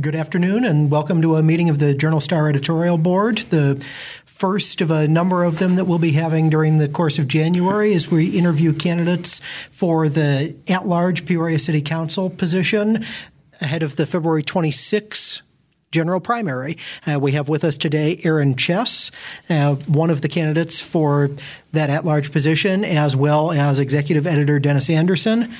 Good afternoon, and welcome to a meeting of the Journal Star editorial board. The first of a number of them that we'll be having during the course of January as we interview candidates for the at large Peoria City Council position ahead of the February 26 general primary. Uh, we have with us today Aaron Chess, uh, one of the candidates for that at large position, as well as executive editor Dennis Anderson.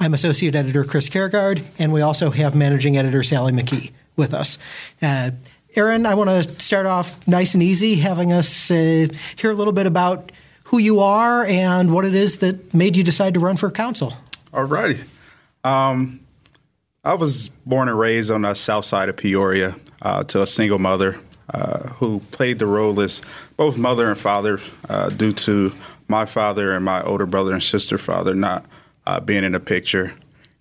I'm associate editor Chris Kaergard, and we also have managing editor Sally McKee with us. Uh, Aaron, I want to start off nice and easy, having us uh, hear a little bit about who you are and what it is that made you decide to run for council. All righty. Um, I was born and raised on the south side of Peoria uh, to a single mother uh, who played the role as both mother and father uh, due to my father and my older brother and sister father not uh, being in the picture.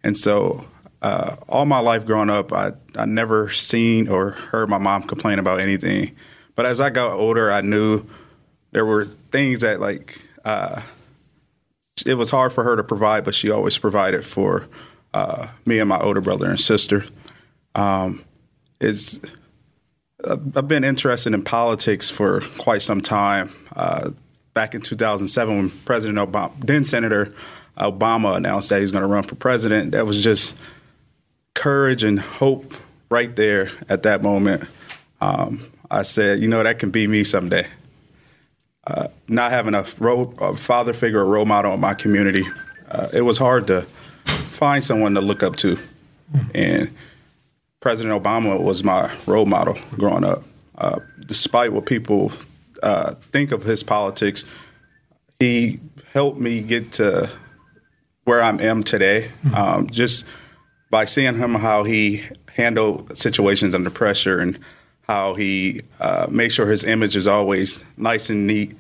And so uh, all my life growing up, I, I never seen or heard my mom complain about anything. But as I got older, I knew there were things that like uh, it was hard for her to provide, but she always provided for uh, me and my older brother and sister. Um, it's I've been interested in politics for quite some time. Uh, back in 2007, when President Obama, then Senator Obama, announced that he's going to run for president, that was just courage and hope right there at that moment. Um, I said, you know, that can be me someday. Uh, not having a, role, a, father figure or role model in my community, uh, it was hard to find someone to look up to. And President Obama was my role model growing up. Uh, despite what people uh, think of his politics, he helped me get to where I am today. Um, just by seeing him how he handled situations under pressure and how he uh, made sure his image is always nice and neat.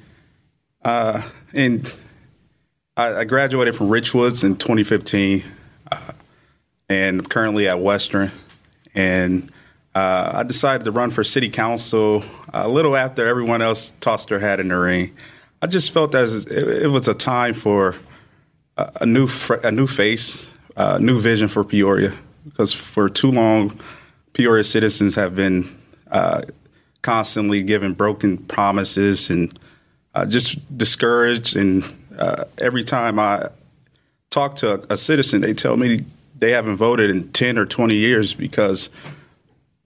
Uh, and I, I, graduated from Richwoods in 2015, uh, and currently at Western. And uh, I decided to run for city council a little after everyone else tossed their hat in the ring. I just felt that it was a time for a new a new face, a new vision for Peoria. Because for too long, Peoria citizens have been uh, constantly given broken promises and uh, just discouraged. And uh, every time I talk to a, a citizen, they tell me they haven't voted in 10 or 20 years because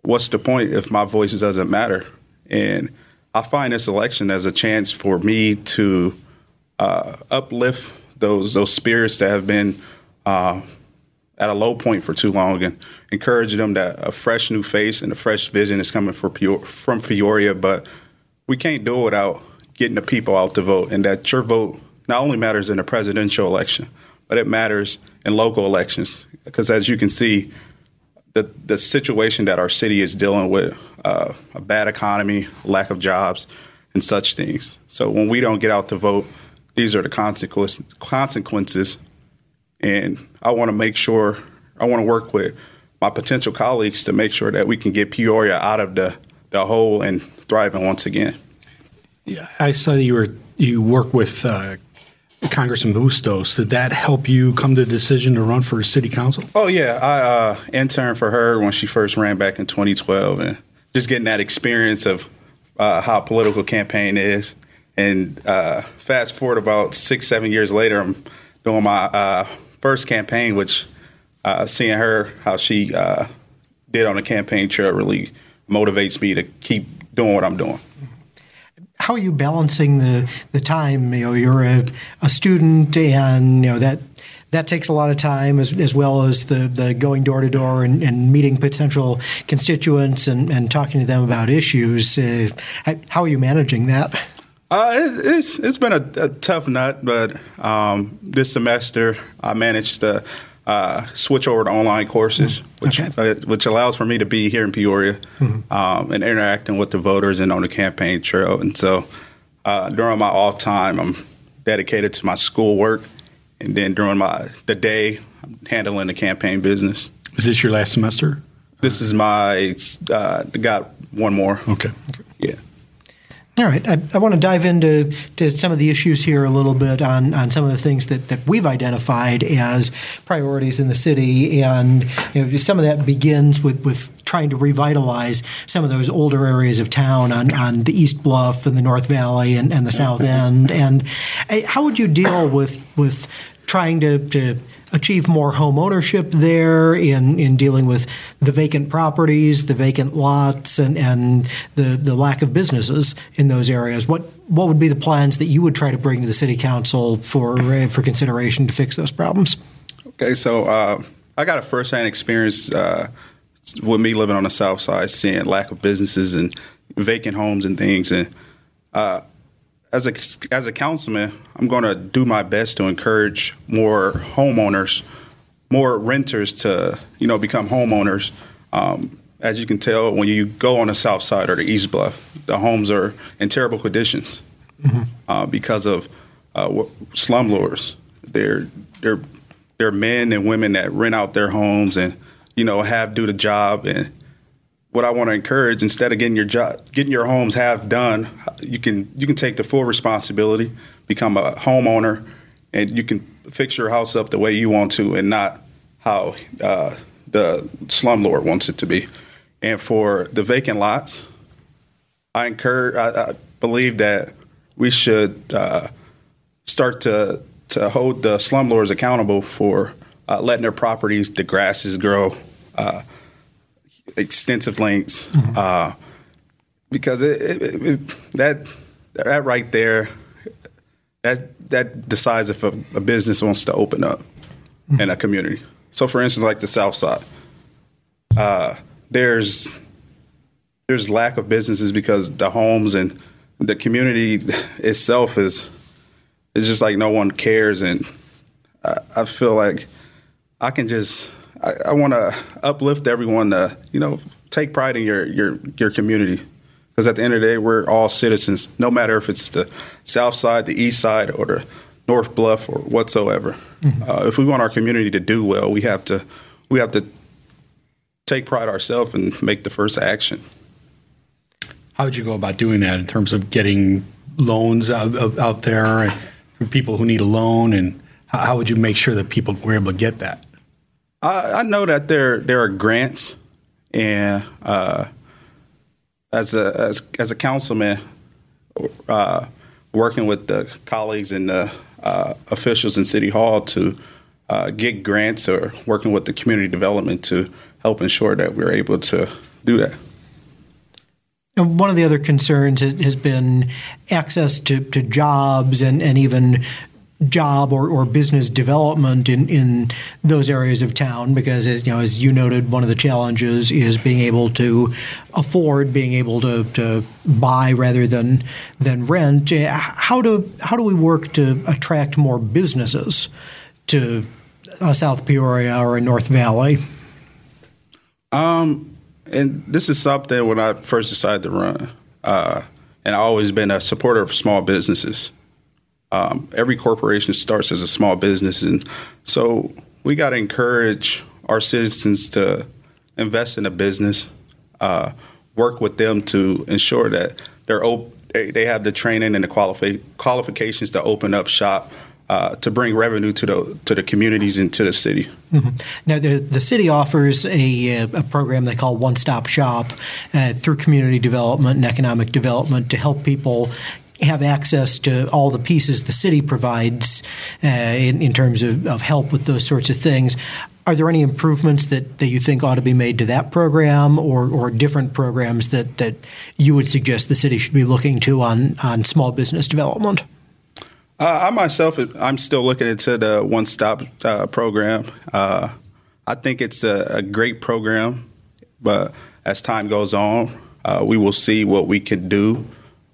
what's the point if my voice doesn't matter? And I find this election as a chance for me to uh, uplift those those spirits that have been uh, at a low point for too long and encourage them that a fresh new face and a fresh vision is coming for Peoria, from Peoria. But we can't do it without getting the people out to vote, and that your vote not only matters in a presidential election, but it matters in local elections because as you can see, the the situation that our city is dealing with, uh, a bad economy, lack of jobs, and such things. So when we don't get out to vote, these are the consequences. Consequences, and I want to make sure I want to work with my potential colleagues to make sure that we can get Peoria out of the the hole and thriving once again. Yeah, I saw you were you work with uh, Congressman Bustos, did that help you come to the decision to run for city council? Oh yeah, I uh, interned for her when she first ran back in 2012, and just getting that experience of uh, how political campaign is. And uh, fast forward about six, seven years later, I'm doing my uh, first campaign, which uh, seeing her how she uh, did on the campaign trail really motivates me to keep doing what I'm doing how are you balancing the the time? You know, you're a, a student, and you know that that takes a lot of time as, as well as the, the going door to door and meeting potential constituents and, and talking to them about issues. Uh, how are you managing that? Uh, it, it's it's been a, a tough nut, but um, this semester I managed to uh, switch over to online courses, which Okay. uh, which allows for me to be here in Peoria um, and interacting with the voters and on the campaign trail. And so uh, during my off time, I'm dedicated to my schoolwork, and then during my the day, I'm handling the campaign business. Is this your last semester? This is my uh, got one more. Okay. Yeah. All right. I, I want to dive into to some of the issues here a little bit on, on some of the things that, that we've identified as priorities in the city. And you know, some of that begins with, with trying to revitalize some of those older areas of town on, on the East Bluff and the North Valley and, and the South End. And uh, how would you deal with, with trying to, to achieve more home ownership there in, in dealing with the vacant properties, the vacant lots, and, and the, the lack of businesses in those areas. What what would be the plans that you would try to bring to the city council for uh, for consideration to fix those problems? Okay, so uh, I got a firsthand experience uh, with me living on the South Side, seeing lack of businesses and vacant homes and things. And uh, as a as a councilman, I'm going to do my best to encourage more homeowners, more renters to you know become homeowners. Um, as you can tell, when you go on the South Side or the East Bluff, the homes are in terrible conditions uh, because of uh, slumlords. They're they're they're men and women that rent out their homes and you know have do the job. And what I want to encourage, instead of getting your job, getting your homes half done, you can you can take the full responsibility, become a homeowner, and you can fix your house up the way you want to, and not how uh, the slumlord wants it to be. And for the vacant lots, I encourage. I, I believe that we should uh, start to to hold the slumlords accountable for uh, letting their properties, the grasses grow uh, extensive lengths, uh, because it, it, it, that that right there, that that decides if a, a business wants to open up in a community. So, for instance, like the South Side, uh, there's there's lack of businesses because the homes and the community itself is it's just like no one cares and I, I feel like I can just I, I want to uplift everyone to you know take pride in your your your community because at the end of the day we're all citizens no matter if it's the south side the east side or the north bluff or whatsoever uh, if we want our community to do well we have to we have to take pride ourselves and make the first action How would you go about doing that in terms of getting loans out, out- out there and for people who need a loan? And how, how would you make sure that people were able to get that? I, I know that there there are grants, and uh, as a as as a councilman, uh, working with the colleagues and the uh, officials in City Hall to uh, get grants or working with the community development to help ensure that we're able to do that. And one of the other concerns has, has been access to, to jobs and, and even job or, or business development in, in those areas of town because as, you know as you noted one of the challenges is being able to afford being able to, to buy rather than than rent Eh, how do how do we work to attract more businesses to uh, South Peoria or in North Valley Um, and this is something when I first decided to run, uh, and I've always been a supporter of small businesses. Um, every corporation starts as a small business, and so we got to encourage our citizens to invest in a business, uh, work with them to ensure that they're op- they, have the training and the qualifi- qualifications to open up shop uh, to bring revenue to the to the communities and to the city. Now, the, the city offers a, uh, a program they call One Stop Shop uh, through community development and economic development to help people have access to all the pieces the city provides uh, in, in terms of, of help with those sorts of things. Are there any improvements that, that you think ought to be made to that program or, or different programs that, that you would suggest the city should be looking to on, on small business development? Uh, I myself, I'm still looking into the one stop uh, program. Uh, I think it's a, a, great program, but as time goes on, uh, we will see what we can do.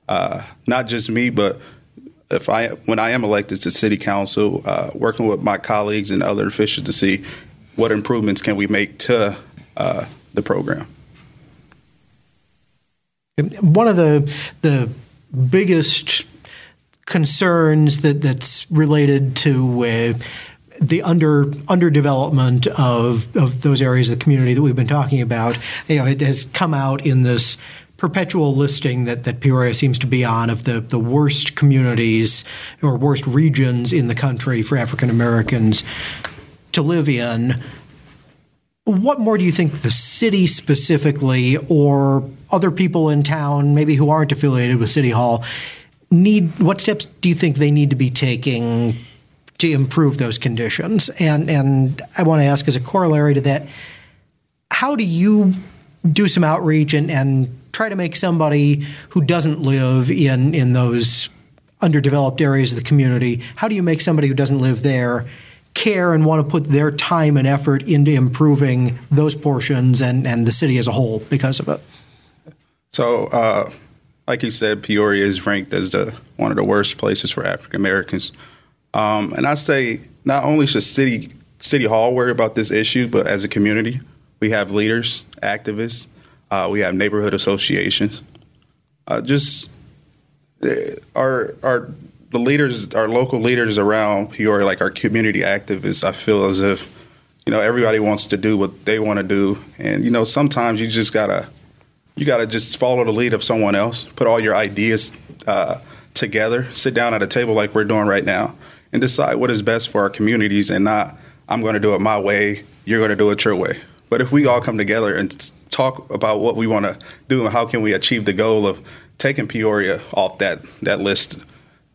Uh, not just me, but if I when I am elected to city council, uh, working with my colleagues and other officials to see what improvements can we make to uh, the program. One of the the biggest concerns that that's related to uh, the under underdevelopment of of those areas of the community that we've been talking about. You know, it has come out in this perpetual listing that, that Peoria seems to be on of the, the worst communities or worst regions in the country for African Americans to live in. What more do you think the city specifically or other people in town, maybe who aren't affiliated with City Hall, need? What steps do you think they need to be taking to improve those conditions? And and I want to ask as a corollary to that, how do you do some outreach and, and try to make somebody who doesn't live in in those underdeveloped areas of the community, how do you make somebody who doesn't live there care and want to put their time and effort into improving those portions and, and the city as a whole because of it? So, uh, like you said, Peoria is ranked as the one of the worst places for African Americans. Um, and I say not only should city city hall worry about this issue, but as a community, we have leaders, activists, uh, we have neighborhood associations. Uh, just uh, our our the leaders, our local leaders around Peoria, like our community activists. I feel as if you know everybody wants to do what they want to do, and you know sometimes you just gotta you gotta just follow the lead of someone else. Put all your ideas uh, together, sit down at a table like we're doing right now, and decide what is best for our communities, and not I'm going to do it my way, you're going to do it your way. But if we all come together and talk about what we want to do and how can we achieve the goal of taking Peoria off that that list,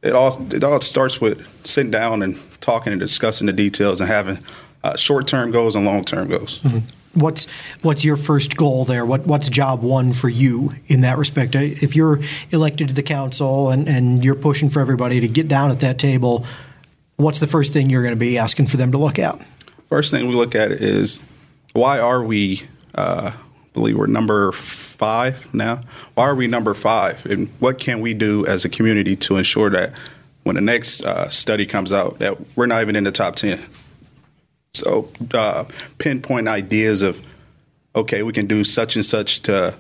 it all it all starts with sitting down and talking and discussing the details and having uh, short term goals and long term goals. Mm-hmm. What's what's your first goal there? What what's job one for you in that respect? If you're elected to the council and, and you're pushing for everybody to get down at that table, what's the first thing you're going to be asking for them to look at? First thing we look at is why are we, uh, I believe we're number five now. Why are we number five? And what can we do as a community to ensure that when the next uh, study comes out, that we're not even in the top 10? So, uh, pinpoint ideas of, okay, we can do such and such to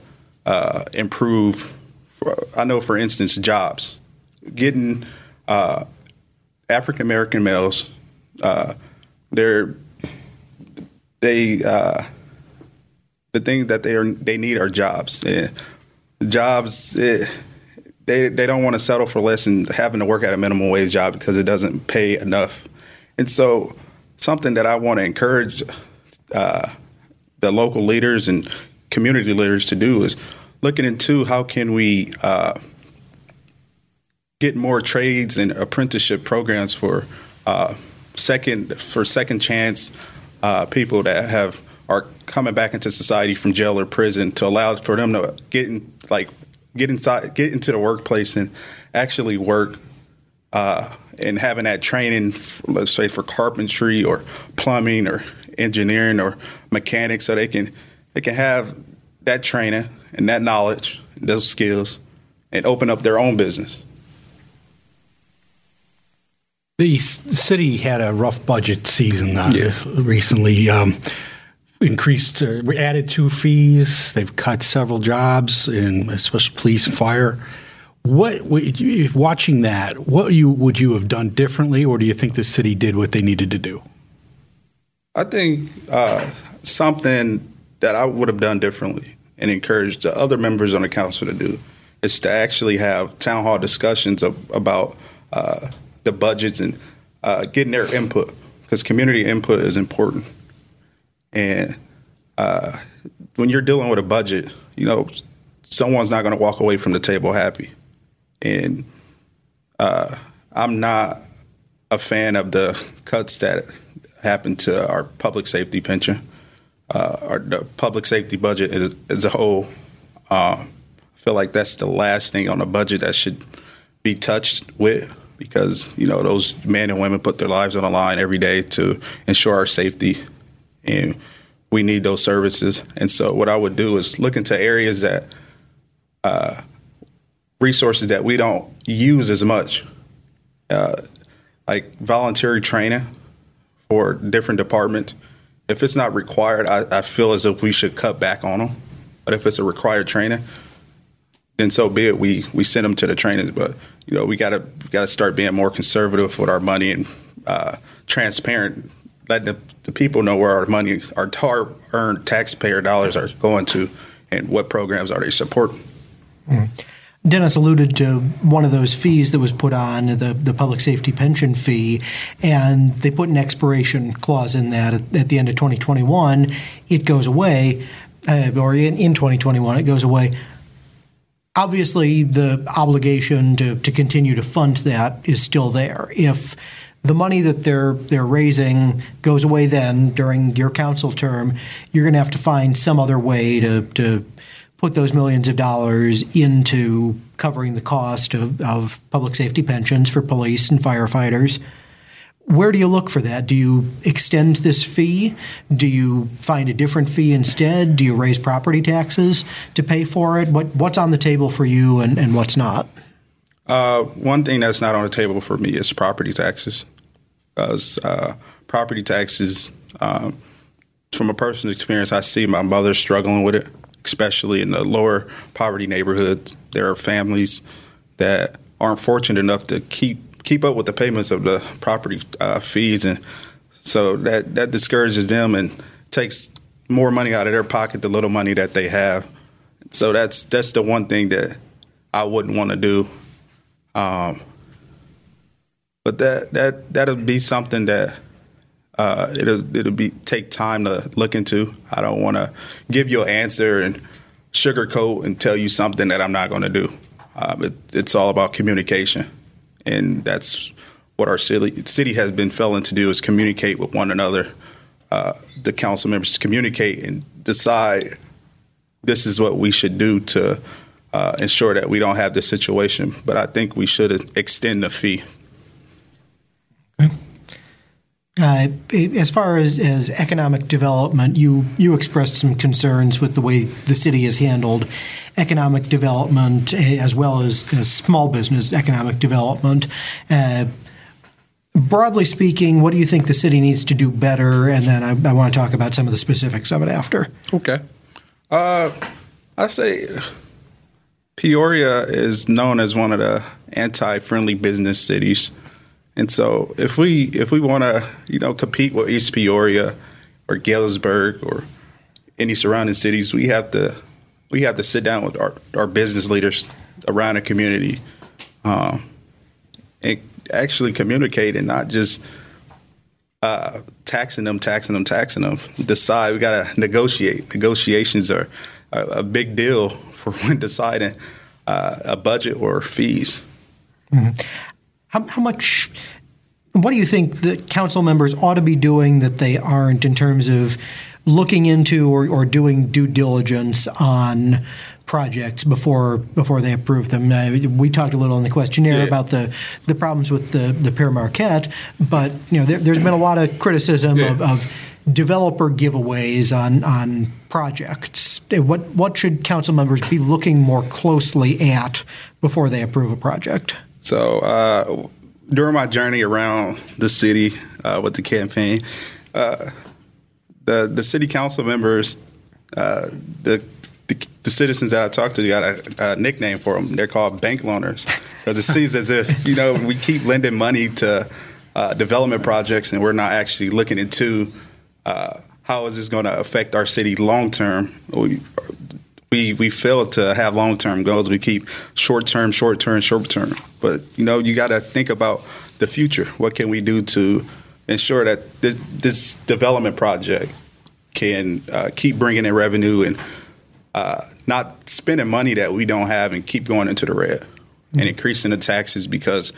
uh, improve. For, I know, for instance, jobs. Getting uh, African American males, uh, they're they uh, the thing that they are they need are jobs. Yeah. Jobs. It, they they don't want to settle for less and having to work at a minimum wage job because it doesn't pay enough. And so, something that I want to encourage uh, the local leaders and community leaders to do is looking into how can we uh, get more trades and apprenticeship programs for uh, second for second chance uh, people that have are coming back into society from jail or prison to allow for them to get in, like get inside, get into the workplace and actually work. Uh, and having that training, let's say for carpentry or plumbing or engineering or mechanics, so they can they can have that training and that knowledge, those skills, and open up their own business. The city had a rough budget season uh, recently. Um, increased, uh, added two fees. They've cut several jobs, in especially police and fire. What watching that? What you would you have done differently, or do you think the city did what they needed to do? I think uh, something that I would have done differently and encouraged the other members on the council to do is to actually have town hall discussions of, about uh, the budgets and uh, getting their input because community input is important. And uh, when you're dealing with a budget, you know, someone's not going to walk away from the table happy. And uh, I'm not a fan of the cuts that happened to our public safety pension, uh, our the public safety budget as, as a whole. Um, I feel like that's the last thing on the budget that should be touched with because you know those men and women put their lives on the line every day to ensure our safety, and we need those services. And so, what I would do is look into areas that uh, resources that we don't use as much, uh, like voluntary training for different departments. if it's not required, I, I feel as if we should cut back on them. But if it's a required training, then so be it. We we send them to the trainings, but you know we gotta gotta start being more conservative with our money and uh, transparent, letting the, the people know where our money, our hard earned taxpayer dollars are going to, and what programs are they supporting. Dennis alluded to one of those fees that was put on the, the public safety pension fee, and they put an expiration clause in that at, at the end of 2021. It goes away, uh, or in, in 2021, it goes away. Obviously, the obligation to, to continue to fund that is still there. If the money that they're they're raising goes away then during your council term, you're going to have to find some other way to to put those millions of dollars into covering the cost of, of public safety pensions for police and firefighters. Where do you look for that? Do you extend this fee? Do you find a different fee instead? Do you raise property taxes to pay for it? What, what's on the table for you and, and what's not? Uh, one thing that's not on the table for me is property taxes. Because uh, property taxes, um, from a personal experience, I see my mother struggling with it especially in the lower poverty neighborhoods. There are families that aren't fortunate enough to keep keep up with the payments of the property uh, fees, and so that that discourages them and takes more money out of their pocket, the little money that they have. So that's that's the one thing that I wouldn't want to do. Um, but that that that'll be something that uh, it'll it'll be take time to look into. I don't want to give you an answer and sugarcoat and tell you something that I'm not going to do. Uh, it, it's all about communication, and that's what our city city has been failing to do is communicate with one another. Uh, the council members to communicate and decide this is what we should do to uh, ensure that we don't have this situation. But I think we should extend the fee uh, as far as, as economic development, you, you expressed some concerns with the way the city has handled economic development eh, as well as, as small business economic development. Uh, broadly speaking, what do you think the city needs to do better? And then I, I want to talk about some of the specifics of it after. Okay. Uh, I say Peoria is known as one of the anti-friendly business cities. And so if we if we want to you know compete with East Peoria or Galesburg or any surrounding cities, we have to we have to sit down with our, our business leaders around the community um, and actually communicate and not just uh, taxing them, taxing them, taxing them. Decide we got to negotiate. Negotiations are a, big deal for when deciding uh, a budget or fees. Mm-hmm. How, how much? What do you think the council members ought to be doing that they aren't in terms of looking into or, or doing due diligence on projects before before they approve them. Uh, we talked a little in the questionnaire yeah. about the the problems with the the Pere Marquette, but you know there, has been a lot of criticism yeah. of, of, developer giveaways on on projects. What what should council members be looking more closely at before they approve a project? So uh, during my journey around the city uh, with the campaign, uh, the the city council members, uh, the, the, the citizens that I talked to got a, a nickname for them. They're called bank loaners because it seems as if you know we keep lending money to uh, development projects and we're not actually looking into uh, how is this going to affect our city long term. We, we we fail to have long term goals. We keep short term, short term, short term. But you know, you got to think about the future. What can we do to ensure that this, this development project can uh, keep bringing in revenue and uh, not spending money that we don't have and keep going into the red mm-hmm. and increasing the taxes because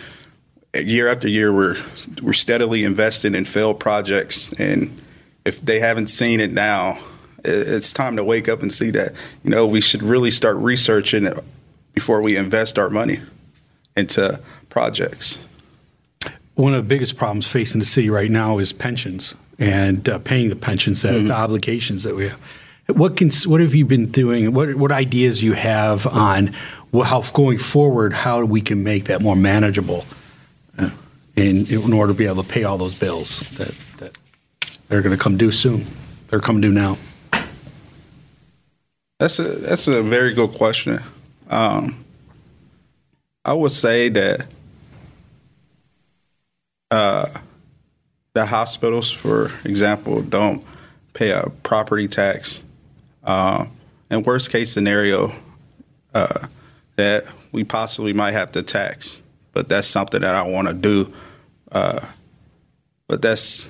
year after year we're we're steadily investing in failed projects and if they haven't seen it now it's time to wake up and see that you know we should really start researching it before we invest our money into projects. One of the biggest problems facing the city right now is pensions and uh, paying the pensions that mm-hmm. the obligations that we have. What can what have you been doing? What what ideas you have on how going forward? How we can make that more manageable, uh, in in order to be able to pay all those bills that that they're going to come due soon. they're coming due now? That's a that's a very good question. Um, I would say that uh, the hospitals, for example, don't pay a property tax. Uh, and worst case scenario, uh, that we possibly might have to tax, but that's something that I want to do. Uh, but that's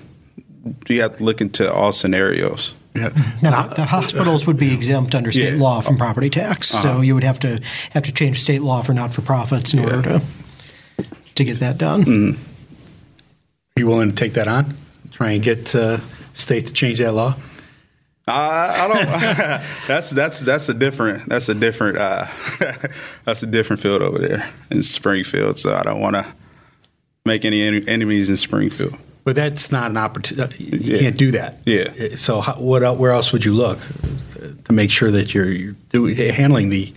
you have to look into all scenarios. Yeah. Now, the hospitals would be exempt under state Yeah. law from property tax, so you would have to have to change state law for not for profits in order to to get that done. Are you willing to take that on? Try and get uh, state to change that law? I, I don't. that's that's that's a different that's a different uh, that's a different field over there in Springfield. So I don't want to make any en- enemies in Springfield. But that's not an opportunity. You Yeah. can't do that. Yeah. So how, what? Where else would you look to make sure that you're, you're doing, handling the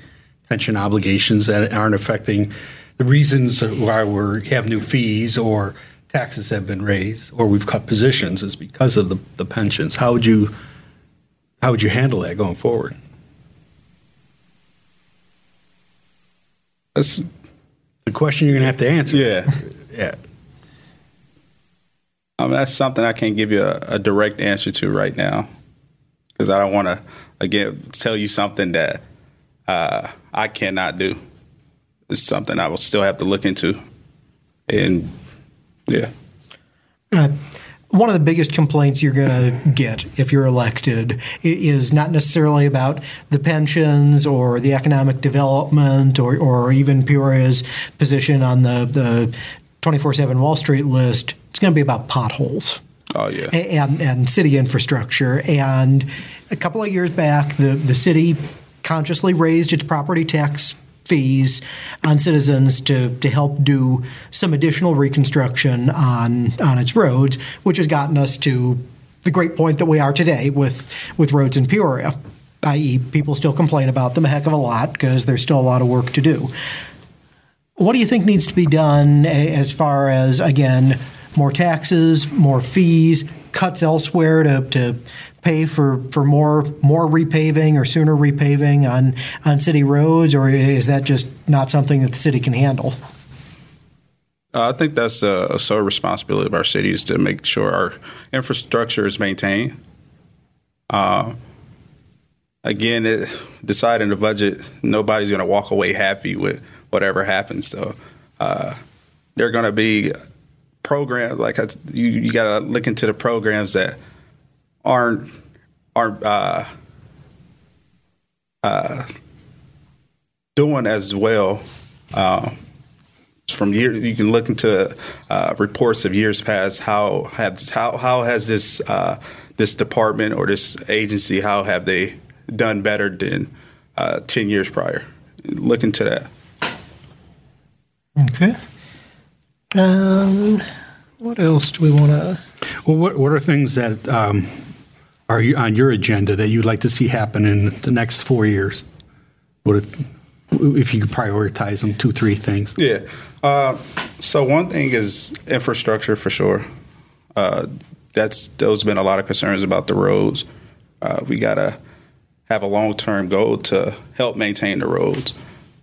pension obligations that aren't affecting the reasons why we have new fees or taxes have been raised or we've cut positions is because of the, the pensions. How would you how would you handle that going forward? That's The question you're going to have to answer. yeah. Yeah. I mean, that's something I can't give you a, a direct answer to right now because I don't want to again tell you something that uh, I cannot do. It's something I will still have to look into, and yeah. Uh, one of the biggest complaints you're going to get if you're elected is not necessarily about the pensions or the economic development or, or even Peoria's position on the, the 24-7 Wall Street list. It's going to be about potholes Oh yeah. and, and city infrastructure. And a couple of years back, the, the city consciously raised its property tax fees on citizens to, to help do some additional reconstruction on, on its roads, which has gotten us to the great point that we are today with, with roads in Peoria. I.e., people still complain about them a heck of a lot because there's still a lot of work to do. What do you think needs to be done as far as, again, more taxes, more fees, cuts elsewhere to, to pay for, for more more repaving or sooner repaving on, on city roads, or is that just not something that the city can handle? Uh, I think that's a, a sole responsibility of our cities to make sure our infrastructure is maintained. Uh, again, it, deciding the budget, nobody's going to walk away happy with whatever happens. So uh, there are going to be programs like you, you got to look into the programs that aren't aren't uh, uh, doing as well. Uh, from year you can look into uh, reports of years past how have how how has this uh, this department or this agency how have they done better than uh, ten years prior? Look into that. Okay. Um, what else do we want to? Well, what, what are things that um, are you, on your agenda that you'd like to see happen in the next four years? What if, if you could prioritize them, two, three things? Yeah. Uh, so one thing is infrastructure for sure. Uh, that's there's been a lot of concerns about the roads. Uh, we gotta have a long term goal to help maintain the roads,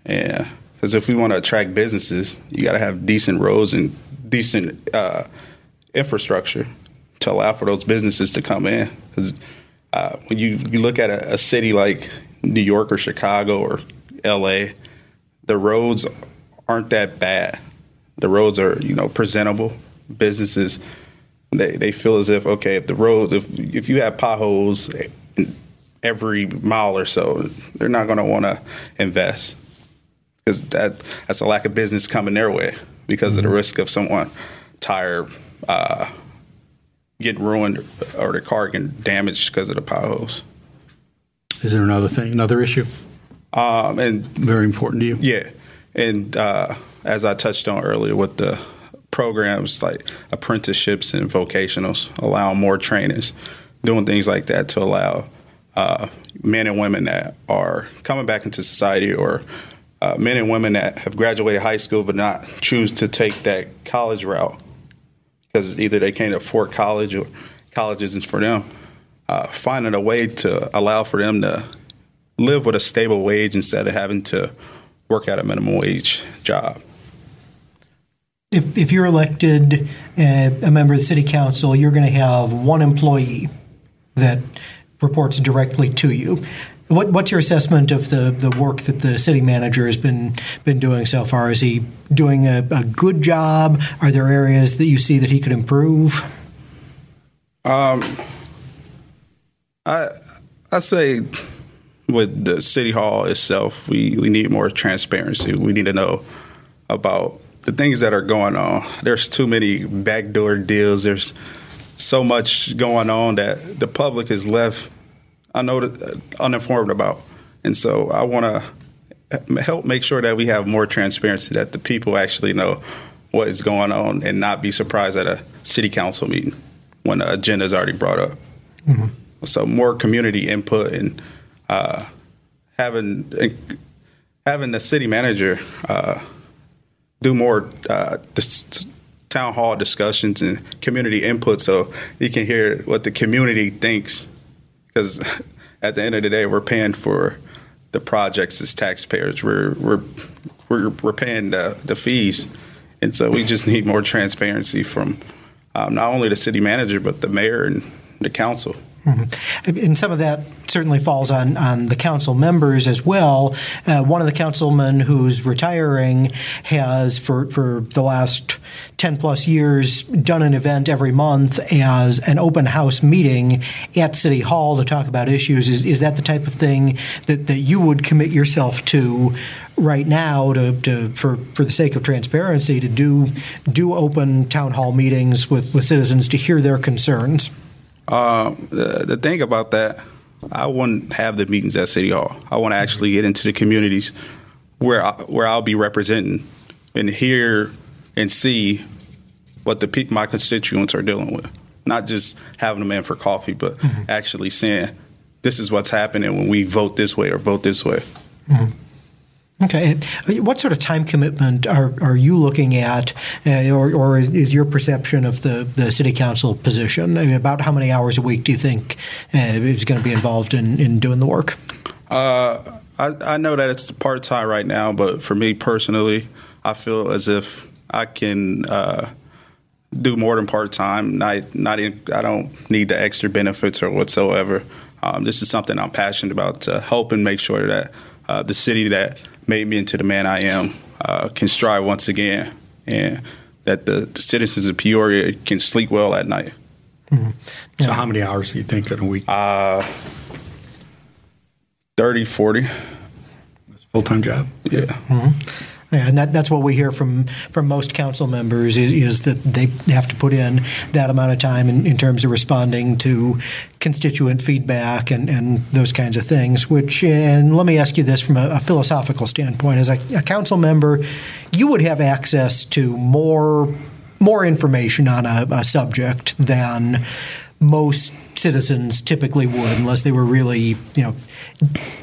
and because if we want to attract businesses, you gotta have decent roads and decent uh, infrastructure to allow for those businesses to come in. Because uh, when you you look at a, a city like New York or Chicago or L.A., the roads aren't that bad. The roads are, you know, presentable. Businesses they, they feel as if okay, if the roads if if you have potholes every mile or so, they're not going to want to invest because that that's a lack of business coming their way because of the risk of someone tire uh, getting ruined or the car getting damaged because of the potholes. Is there another thing, another issue Um, and very important to you? Yeah, and uh, as I touched on earlier, with the programs like apprenticeships and vocationals, allowing more trainings, doing things like that to allow uh, men and women that are coming back into society or uh, men and women that have graduated high school but not choose to take that college route because either they can't afford college or college isn't for them. uh, finding a way to allow for them to live with a stable wage instead of having to work at a minimum wage job. If, if you're elected uh, a member of the city council, you're going to have one employee that reports directly to you. What, what's your assessment of the, the work that the city manager has been been doing so far? Is he doing a, a good job? Are there areas that you see that he could improve? Um, I I say with the city hall itself, we, we need more transparency. We need to know about the things that are going on. There's too many backdoor deals. There's so much going on that the public is left uninformed about. And so I want to help make sure that we have more transparency, that the people actually know what is going on and not be surprised at a city council meeting when the agenda is already brought up. Mm-hmm. So more community input and uh, having having the city manager uh, do more uh, dis- town hall discussions and community input, so you can hear what the community thinks. Because at the end of the day, we're paying for the projects as taxpayers. We're we're we're, we're paying the, the fees, and so we just need more transparency from um, not only the city manager but the mayor and the council. Mm-hmm. And some of that certainly falls on, on the council members as well. Uh, one of the councilmen who's retiring has, for, for the last 10 plus years, done an event every month as an open house meeting at City Hall to talk about issues. Is, is that the type of thing that, that you would commit yourself to? right now to, to, for for the sake of transparency to do do open town hall meetings with, with citizens to hear their concerns. Uh, the, the thing about that, I wouldn't have the meetings at City Hall. I want to actually get into the communities where I, where I'll be representing and hear and see what the my constituents are dealing with. Not just having them in for coffee, but mm-hmm. actually saying this is what's happening when we vote this way or vote this way. Mm-hmm. Okay. What sort of time commitment are, are you looking at, uh, or, or is, is, your perception of the, the city council position? I mean, about how many hours a week do you think uh, is going to be involved in, in doing the work? Uh, I, I, know that it's part time right now, but for me personally, I feel as if I can uh, do more than part time. Not, not I don't need the extra benefits or whatsoever. Um, this is something I'm passionate about to help and make sure that uh, the city that made me into the man I am uh, can strive once again, and that the, the, citizens of Peoria can sleep well at night. Mm-hmm. Yeah. So, how many hours do you think in a week? Uh, 30, 40. That's a full time job. Yeah. Mm-hmm. Yeah, and that, that's what we hear from, from most council members is, is that they have to put in that amount of time in, in terms of responding to constituent feedback and, and those kinds of things. Which, and let me ask you this from a, a philosophical standpoint: as a, a council member, you would have access to more more information on a, a subject than most citizens typically would, unless they were really, you know,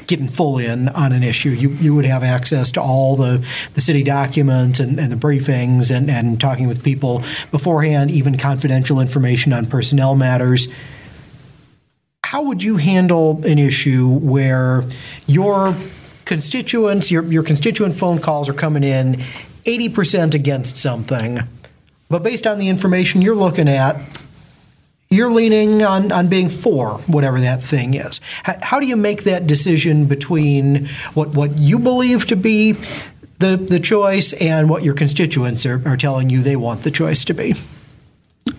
getting full in on an issue. You you would have access to all the, the city documents and, and the briefings and, and talking with people beforehand, even confidential information on personnel matters. How would you handle an issue where your constituents, your, your constituent phone calls are coming in 80% against something, but based on the information you're looking at, you're leaning on, on being for whatever that thing is. How, how, do you make that decision between what, what you believe to be the, the choice and what your constituents are, are telling you they want the choice to be?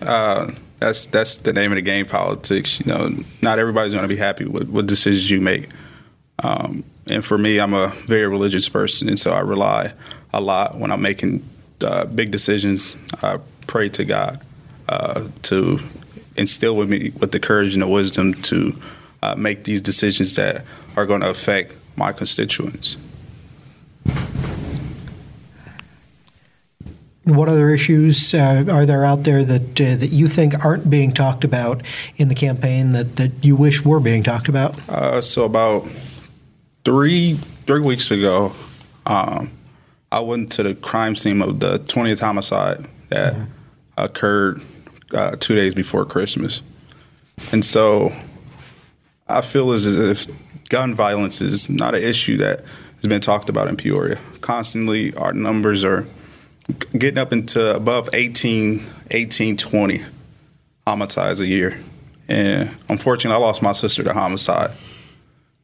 Uh, that's that's the name of the game. Politics. You know, not everybody's going to be happy with what decisions you make. Um, and for me, I'm a very religious person, and so I rely a lot when I'm making uh, big decisions. I pray to God uh, to instill with me with the courage and the wisdom to uh, make these decisions that are going to affect my constituents. What other issues uh, are there out there that uh, that you think aren't being talked about in the campaign that, that you wish were being talked about? Uh, so about three three weeks ago, um, I went to the crime scene of the 20th homicide that mm-hmm. occurred uh, two days before Christmas. And so I feel as if gun violence is not an issue that has been talked about in Peoria. Constantly, our numbers are getting up into above 18, 18 20 homicides a year. And unfortunately, I lost my sister to homicide.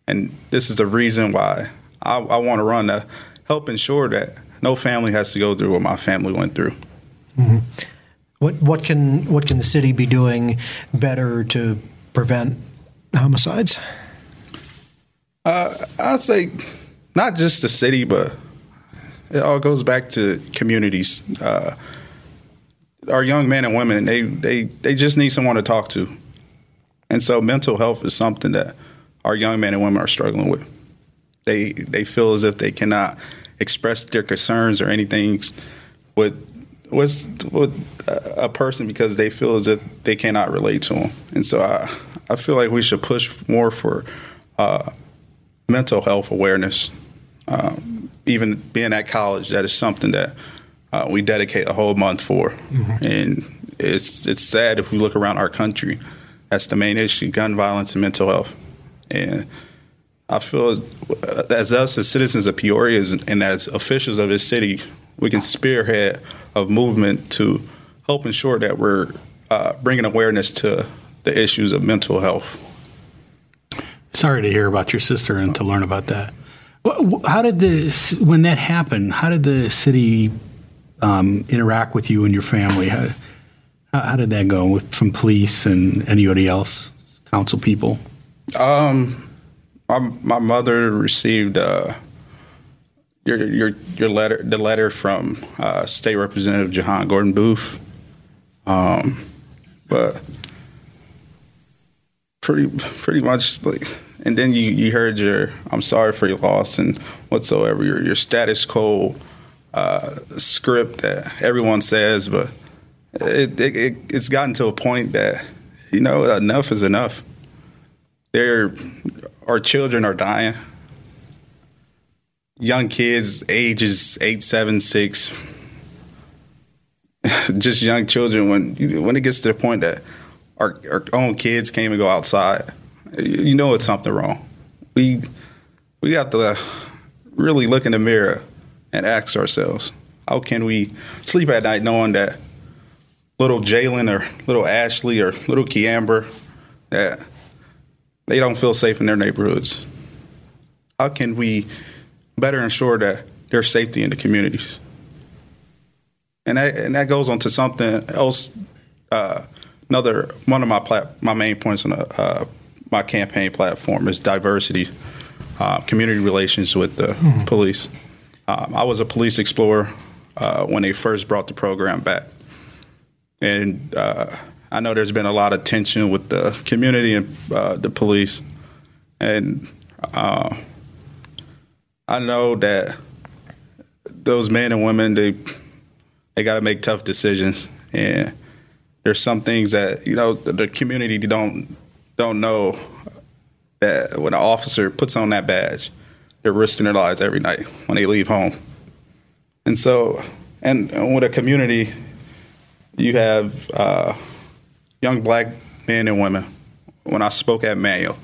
And this is the reason why I, I want to run to help ensure that no family has to go through what my family went through. Mm-hmm. What what can what can the city be doing better to prevent homicides? Uh, I'd say not just the city, but it all goes back to communities. Uh, our young men and women, they, they, they just need someone to talk to. And so mental health is something that our young men and women are struggling with. They, they feel as if they cannot express their concerns or anything with, with, with a person because they feel as if they cannot relate to them. And so I, I feel like we should push more for uh, mental health awareness. Um, even being at college, that is something that uh, we dedicate a whole month for. Mm-hmm. And it's it's sad if we look around our country, that's the main issue: gun violence and mental health. And I feel as, as us as citizens of Peoria and as officials of this city, we can spearhead a movement to help ensure that we're uh, bringing awareness to the issues of mental health. Sorry to hear about your sister and to learn about that. How did the when that happened? How did the city um, interact with you and your family? How, how did that go with from police and anybody else, council people? Um, my my mother received uh, your your your letter the letter from uh, State Representative Jehan Gordon Booth. Um, but pretty pretty much like and then you, you heard your I'm sorry for your loss and whatsoever your your status quo uh, script that everyone says, but it, it, it, it's gotten to a point that you know enough is enough. There, our children are dying. Young kids, ages eight, seven, six, just young children. When when it gets to the point that our, our own kids can't even go outside, you know it's something wrong. We we have to really look in the mirror and ask ourselves, how can we sleep at night knowing that little Jalen or little Ashley or little Kiamber that they don't feel safe in their neighborhoods? How can we better ensure that their safety in the communities? And that, and that goes on to something else. Uh, another one of my plat- my main points on the, uh, my campaign platform is diversity, uh, community relations with the mm-hmm. police. Um, I was a police explorer uh, when they first brought the program back, and uh, I know there's been a lot of tension with the community and uh, the police, and uh, I know that those men and women they they got to make tough decisions, and there's some things that you know the, the community don't don't know that when an officer puts on that badge, they're risking their lives every night when they leave home. And so, and, and with a community, you have uh, young black men and women. When I spoke at Mayo,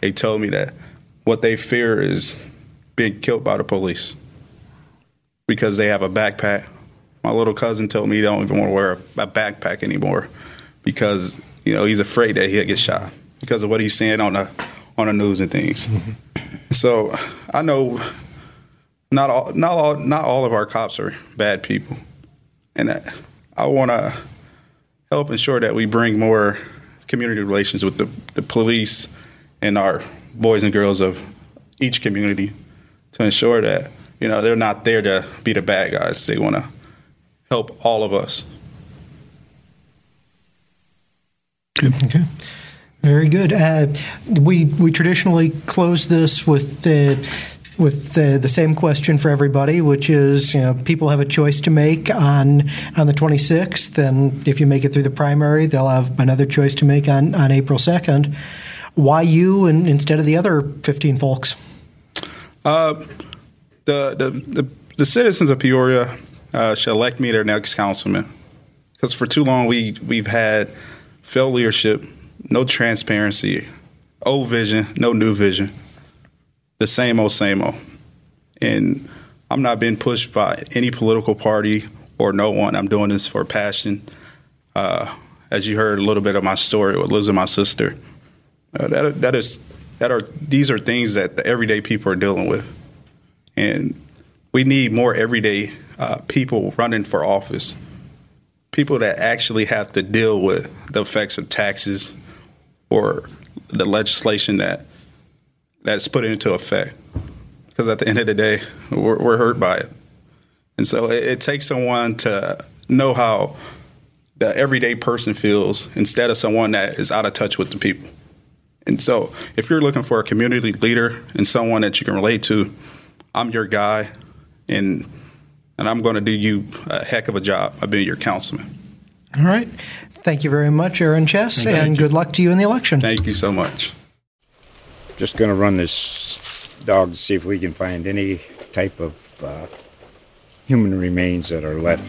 they told me that what they fear is being killed by the police because they have a backpack. My little cousin told me he don't even want to wear a backpack anymore because you know he's afraid that he'll get shot because of what he's seeing on the on the news and things. Mm-hmm. So I know not all not all not all of our cops are bad people, and I, I want to help ensure that we bring more community relations with the, the police and our boys and girls of each community to ensure that you know they're not there to be the bad guys. They want to help all of us. Okay. Very good. Uh, we we traditionally close this with the with the, the same question for everybody, which is, you know, people have a choice to make on on the 26th, and if you make it through the primary, they'll have another choice to make on, on April 2nd. Why you and instead of the other 15 folks? Uh, the, the, the the citizens of Peoria uh, should elect me their next councilman, because for too long we we've had failed leadership no transparency old vision, no new vision. The same old, same old. And I'm not being pushed by any political party or no one. I'm doing this for passion. Uh, as you heard a little bit of my story with losing my sister, uh, that that is that are these are things that the everyday people are dealing with, and we need more everyday uh, people running for office. People that actually have to deal with the effects of taxes or the legislation that that's put into effect. Because at the end of the day, we're, we're hurt by it, and so it, it takes someone to know how the everyday person feels instead of someone that is out of touch with the people. And so, if you're looking for a community leader and someone that you can relate to, I'm your guy, and and I'm going to do you a heck of a job of being your councilman. All right. Thank you very much, Aaron Chess, Thank and you. good luck to you in the election. Thank you so much. Just going to run this dog to see if we can find any type of uh, human remains that are left.